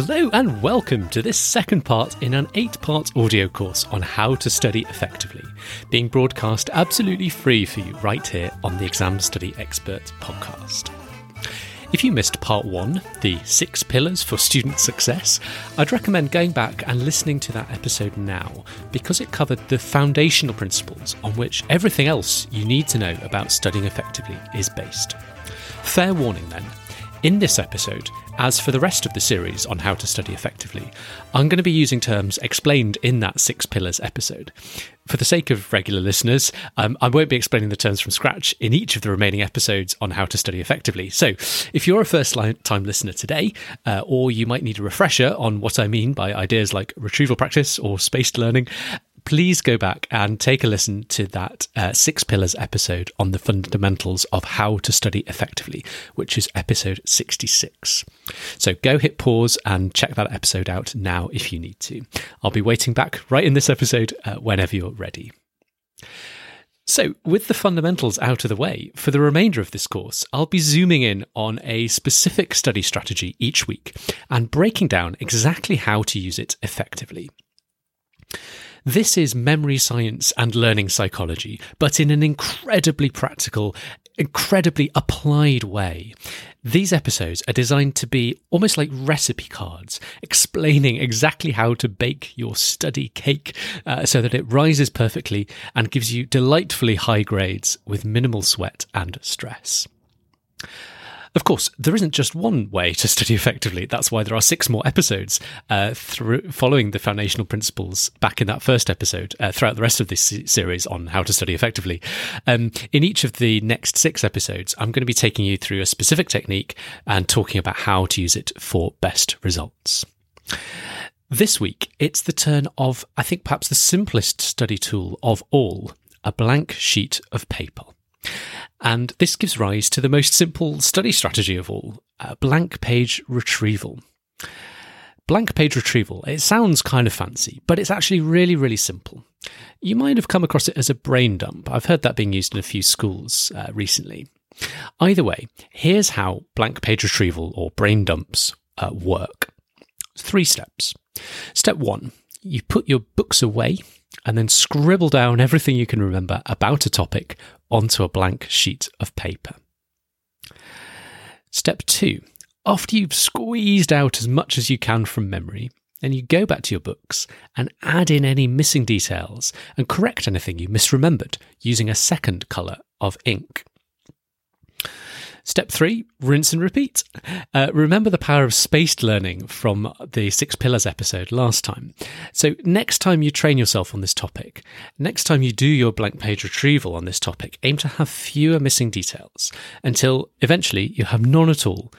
Hello and welcome to this second part in an eight part audio course on how to study effectively, being broadcast absolutely free for you right here on the Exam Study Expert podcast. If you missed part one, the six pillars for student success, I'd recommend going back and listening to that episode now because it covered the foundational principles on which everything else you need to know about studying effectively is based. Fair warning then, in this episode, as for the rest of the series on how to study effectively, I'm going to be using terms explained in that Six Pillars episode. For the sake of regular listeners, um, I won't be explaining the terms from scratch in each of the remaining episodes on how to study effectively. So, if you're a first time listener today, uh, or you might need a refresher on what I mean by ideas like retrieval practice or spaced learning, please go back and take a listen to that uh, Six Pillars episode on the fundamentals of how to study effectively, which is episode 66. So go hit pause and check that episode out now if you need to. I'll be waiting back right in this episode uh, whenever you're ready. So, with the fundamentals out of the way, for the remainder of this course, I'll be zooming in on a specific study strategy each week and breaking down exactly how to use it effectively. This is memory science and learning psychology, but in an incredibly practical, incredibly applied way. These episodes are designed to be almost like recipe cards, explaining exactly how to bake your study cake uh, so that it rises perfectly and gives you delightfully high grades with minimal sweat and stress. Of course, there isn't just one way to study effectively. That's why there are six more episodes uh, through, following the foundational principles back in that first episode uh, throughout the rest of this series on how to study effectively. Um, in each of the next six episodes, I'm going to be taking you through a specific technique and talking about how to use it for best results. This week, it's the turn of, I think, perhaps the simplest study tool of all a blank sheet of paper. And this gives rise to the most simple study strategy of all blank page retrieval. Blank page retrieval, it sounds kind of fancy, but it's actually really, really simple. You might have come across it as a brain dump. I've heard that being used in a few schools uh, recently. Either way, here's how blank page retrieval or brain dumps uh, work. Three steps. Step one, you put your books away and then scribble down everything you can remember about a topic onto a blank sheet of paper. Step two after you've squeezed out as much as you can from memory, then you go back to your books and add in any missing details and correct anything you misremembered using a second colour of ink. Step three, rinse and repeat. Uh, remember the power of spaced learning from the Six Pillars episode last time. So, next time you train yourself on this topic, next time you do your blank page retrieval on this topic, aim to have fewer missing details until eventually you have none at all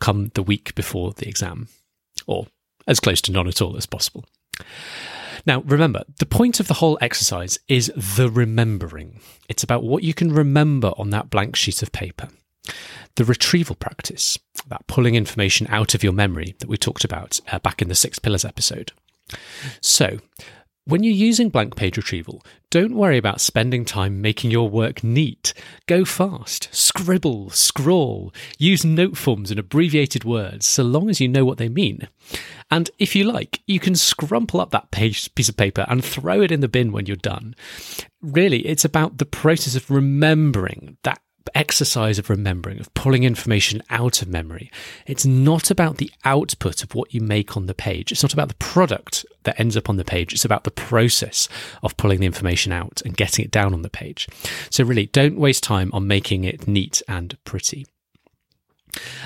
come the week before the exam, or as close to none at all as possible. Now, remember, the point of the whole exercise is the remembering. It's about what you can remember on that blank sheet of paper the retrieval practice, that pulling information out of your memory that we talked about uh, back in the Six Pillars episode. So, when you're using blank page retrieval, don't worry about spending time making your work neat. Go fast, scribble, scrawl, use note forms and abbreviated words so long as you know what they mean. And if you like, you can scrumple up that page, piece of paper and throw it in the bin when you're done. Really, it's about the process of remembering that exercise of remembering, of pulling information out of memory. It's not about the output of what you make on the page. It's not about the product that ends up on the page. It's about the process of pulling the information out and getting it down on the page. So, really, don't waste time on making it neat and pretty.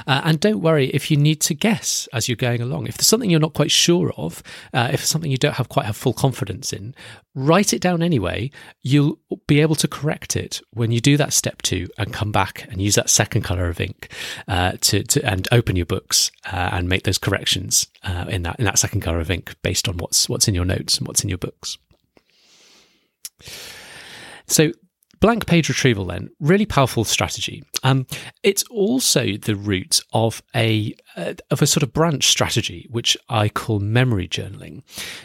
Uh, and don't worry if you need to guess as you're going along. If there's something you're not quite sure of, uh, if it's something you don't have quite have full confidence in, write it down anyway. You'll be able to correct it when you do that step two and come back and use that second color of ink uh, to, to and open your books uh, and make those corrections uh, in that in that second color of ink based on what's what's in your notes and what's in your books. So blank page retrieval then really powerful strategy. Um, it's also the root of a uh, of a sort of branch strategy which i call memory journaling.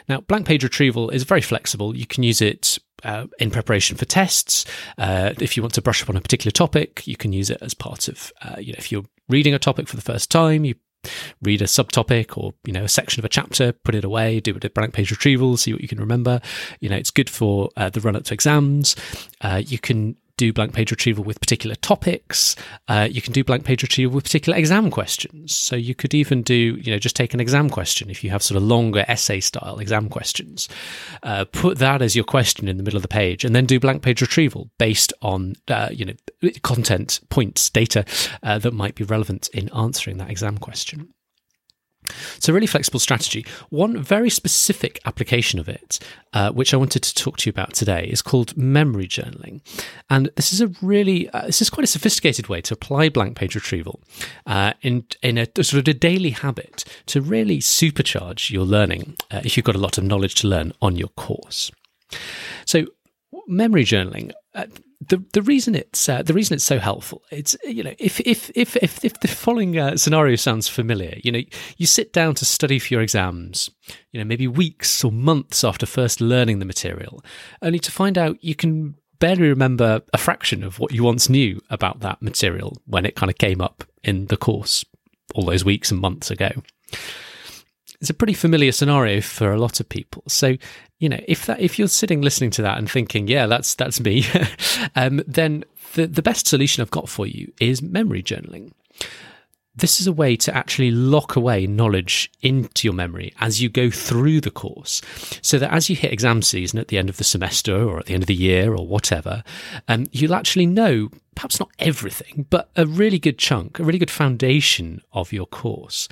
Now blank page retrieval is very flexible. You can use it uh, in preparation for tests. Uh, if you want to brush up on a particular topic you can use it as part of uh, you know if you're reading a topic for the first time you read a subtopic or you know a section of a chapter put it away do a blank page retrieval see what you can remember. You know it's good for uh, the run up to exams. Uh, you can do blank page retrieval with particular topics. Uh, you can do blank page retrieval with particular exam questions. So you could even do, you know, just take an exam question if you have sort of longer essay style exam questions. Uh, put that as your question in the middle of the page, and then do blank page retrieval based on, uh, you know, content, points, data uh, that might be relevant in answering that exam question. It's a really flexible strategy. One very specific application of it, uh, which I wanted to talk to you about today, is called memory journaling. And this is a really, uh, this is quite a sophisticated way to apply blank page retrieval uh, in, in a sort of a daily habit to really supercharge your learning uh, if you've got a lot of knowledge to learn on your course. So, memory journaling uh, the the reason it's uh, the reason it's so helpful it's you know if if if if, if the following uh, scenario sounds familiar you know you sit down to study for your exams you know maybe weeks or months after first learning the material only to find out you can barely remember a fraction of what you once knew about that material when it kind of came up in the course all those weeks and months ago it's a pretty familiar scenario for a lot of people. So, you know, if that if you're sitting listening to that and thinking, yeah, that's that's me, um, then the the best solution I've got for you is memory journaling this is a way to actually lock away knowledge into your memory as you go through the course so that as you hit exam season at the end of the semester or at the end of the year or whatever, um, you'll actually know perhaps not everything, but a really good chunk, a really good foundation of your course,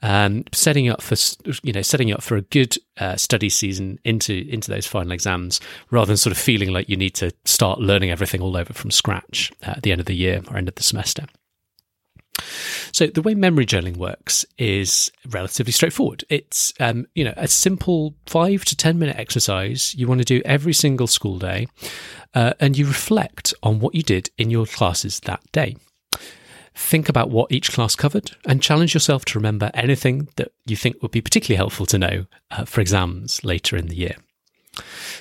um, setting up for you know setting up for a good uh, study season into into those final exams, rather than sort of feeling like you need to start learning everything all over from scratch at the end of the year or end of the semester. So the way memory journaling works is relatively straightforward. It's um, you know a simple five to ten minute exercise you want to do every single school day, uh, and you reflect on what you did in your classes that day. Think about what each class covered and challenge yourself to remember anything that you think would be particularly helpful to know uh, for exams later in the year.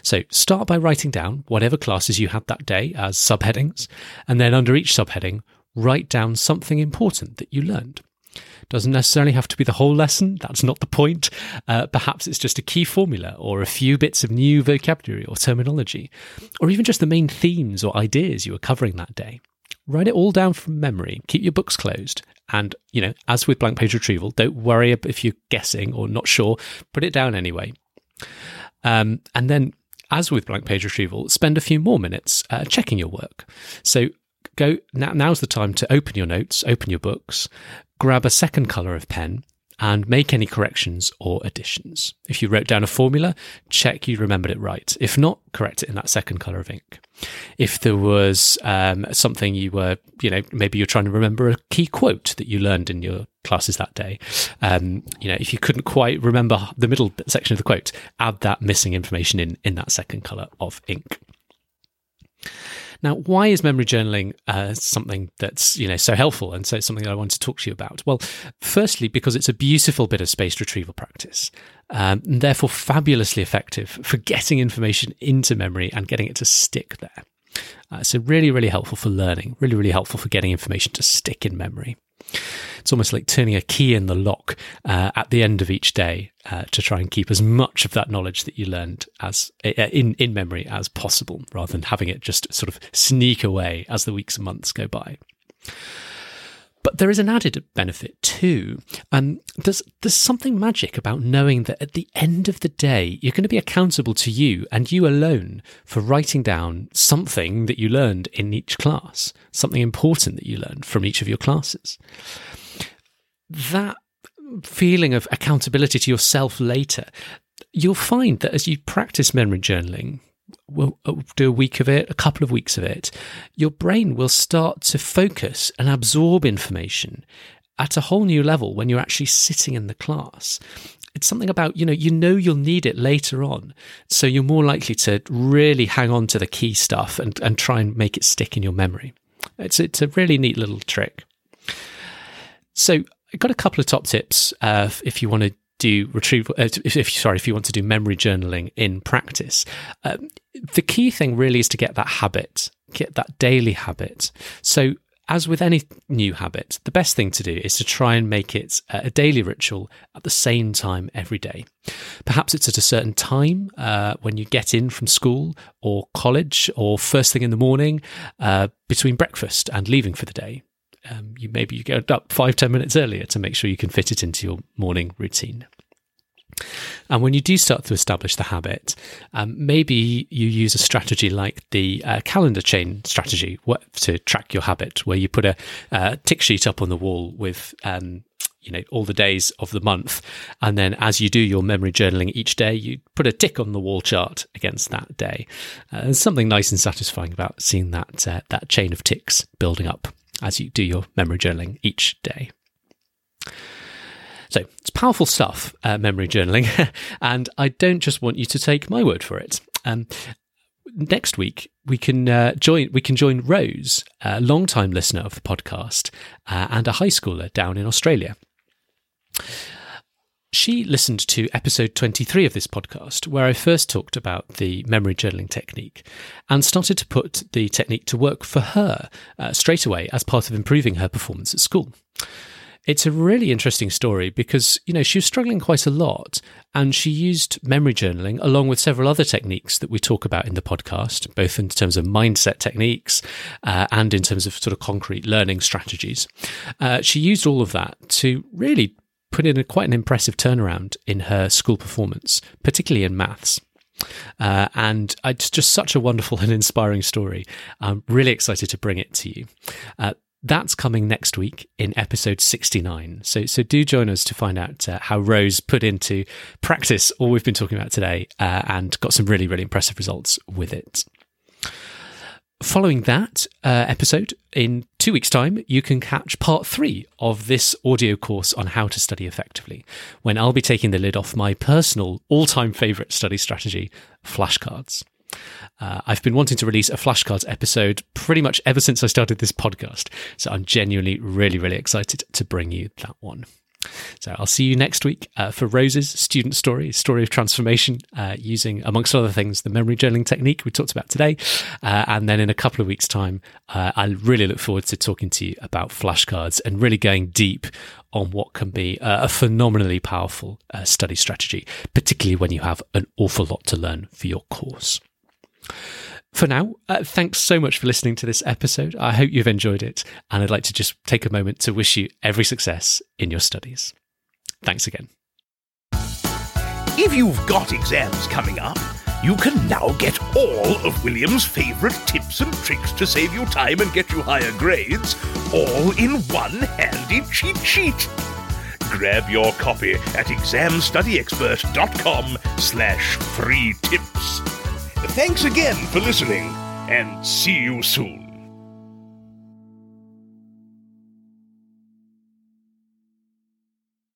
So start by writing down whatever classes you had that day as subheadings, and then under each subheading, write down something important that you learned. Doesn't necessarily have to be the whole lesson, that's not the point. Uh, perhaps it's just a key formula or a few bits of new vocabulary or terminology, or even just the main themes or ideas you were covering that day. Write it all down from memory, keep your books closed, and, you know, as with blank page retrieval, don't worry if you're guessing or not sure, put it down anyway. Um, and then as with blank page retrieval, spend a few more minutes uh, checking your work. So go now, now's the time to open your notes, open your books, grab a second color of pen and make any corrections or additions. If you wrote down a formula, check you remembered it right. If not, correct it in that second color of ink. If there was um, something you were, you know, maybe you're trying to remember a key quote that you learned in your classes that day. Um, you know, if you couldn't quite remember the middle section of the quote, add that missing information in in that second color of ink. Now, why is memory journaling uh, something that's you know so helpful and so something that I want to talk to you about? Well, firstly, because it's a beautiful bit of spaced retrieval practice, um, and therefore fabulously effective for getting information into memory and getting it to stick there. Uh, so really, really helpful for learning. Really, really helpful for getting information to stick in memory. It's almost like turning a key in the lock uh, at the end of each day uh, to try and keep as much of that knowledge that you learned as in in memory as possible, rather than having it just sort of sneak away as the weeks and months go by. But there is an added benefit too. Um, there's there's something magic about knowing that at the end of the day, you're going to be accountable to you and you alone for writing down something that you learned in each class, something important that you learned from each of your classes. That feeling of accountability to yourself later, you'll find that as you practice memory journaling, we'll uh, do a week of it, a couple of weeks of it, your brain will start to focus and absorb information at a whole new level when you're actually sitting in the class. It's something about, you know, you know you'll need it later on. So you're more likely to really hang on to the key stuff and, and try and make it stick in your memory. It's, it's a really neat little trick. So I've got a couple of top tips uh, if you want to do retrieval. Uh, if, sorry, if you want to do memory journaling in practice, um, the key thing really is to get that habit, get that daily habit. So. As with any new habit, the best thing to do is to try and make it a daily ritual at the same time every day. Perhaps it's at a certain time uh, when you get in from school or college or first thing in the morning uh, between breakfast and leaving for the day um, you maybe you get up five ten minutes earlier to make sure you can fit it into your morning routine. And when you do start to establish the habit, um, maybe you use a strategy like the uh, calendar chain strategy to track your habit, where you put a uh, tick sheet up on the wall with um, you know all the days of the month, and then as you do your memory journaling each day, you put a tick on the wall chart against that day. Uh, there's something nice and satisfying about seeing that uh, that chain of ticks building up as you do your memory journaling each day. So it's powerful stuff, uh, memory journaling, and I don't just want you to take my word for it. Um, next week we can uh, join we can join Rose, a long-time listener of the podcast, uh, and a high schooler down in Australia. She listened to episode 23 of this podcast, where I first talked about the memory journaling technique and started to put the technique to work for her uh, straight away as part of improving her performance at school. It's a really interesting story because, you know, she was struggling quite a lot and she used memory journaling along with several other techniques that we talk about in the podcast, both in terms of mindset techniques uh, and in terms of sort of concrete learning strategies. Uh, she used all of that to really put in a, quite an impressive turnaround in her school performance, particularly in maths. Uh, and it's just such a wonderful and inspiring story. I'm really excited to bring it to you. Uh, that's coming next week in episode 69. So, so do join us to find out uh, how Rose put into practice all we've been talking about today uh, and got some really, really impressive results with it. Following that uh, episode, in two weeks' time, you can catch part three of this audio course on how to study effectively, when I'll be taking the lid off my personal all time favourite study strategy, flashcards. Uh, I've been wanting to release a flashcards episode pretty much ever since I started this podcast, so I'm genuinely really, really excited to bring you that one. So I'll see you next week uh, for Rose's student story, story of transformation, uh, using, amongst other things, the memory journaling technique we talked about today. Uh, and then in a couple of weeks' time, uh, I really look forward to talking to you about flashcards and really going deep on what can be a phenomenally powerful uh, study strategy, particularly when you have an awful lot to learn for your course. For now, uh, thanks so much for listening to this episode. I hope you've enjoyed it, and I'd like to just take a moment to wish you every success in your studies. Thanks again. If you've got exams coming up, you can now get all of William's favourite tips and tricks to save you time and get you higher grades, all in one handy cheat sheet. Grab your copy at examstudyexpert.com slash free tips. Thanks again for listening, and see you soon.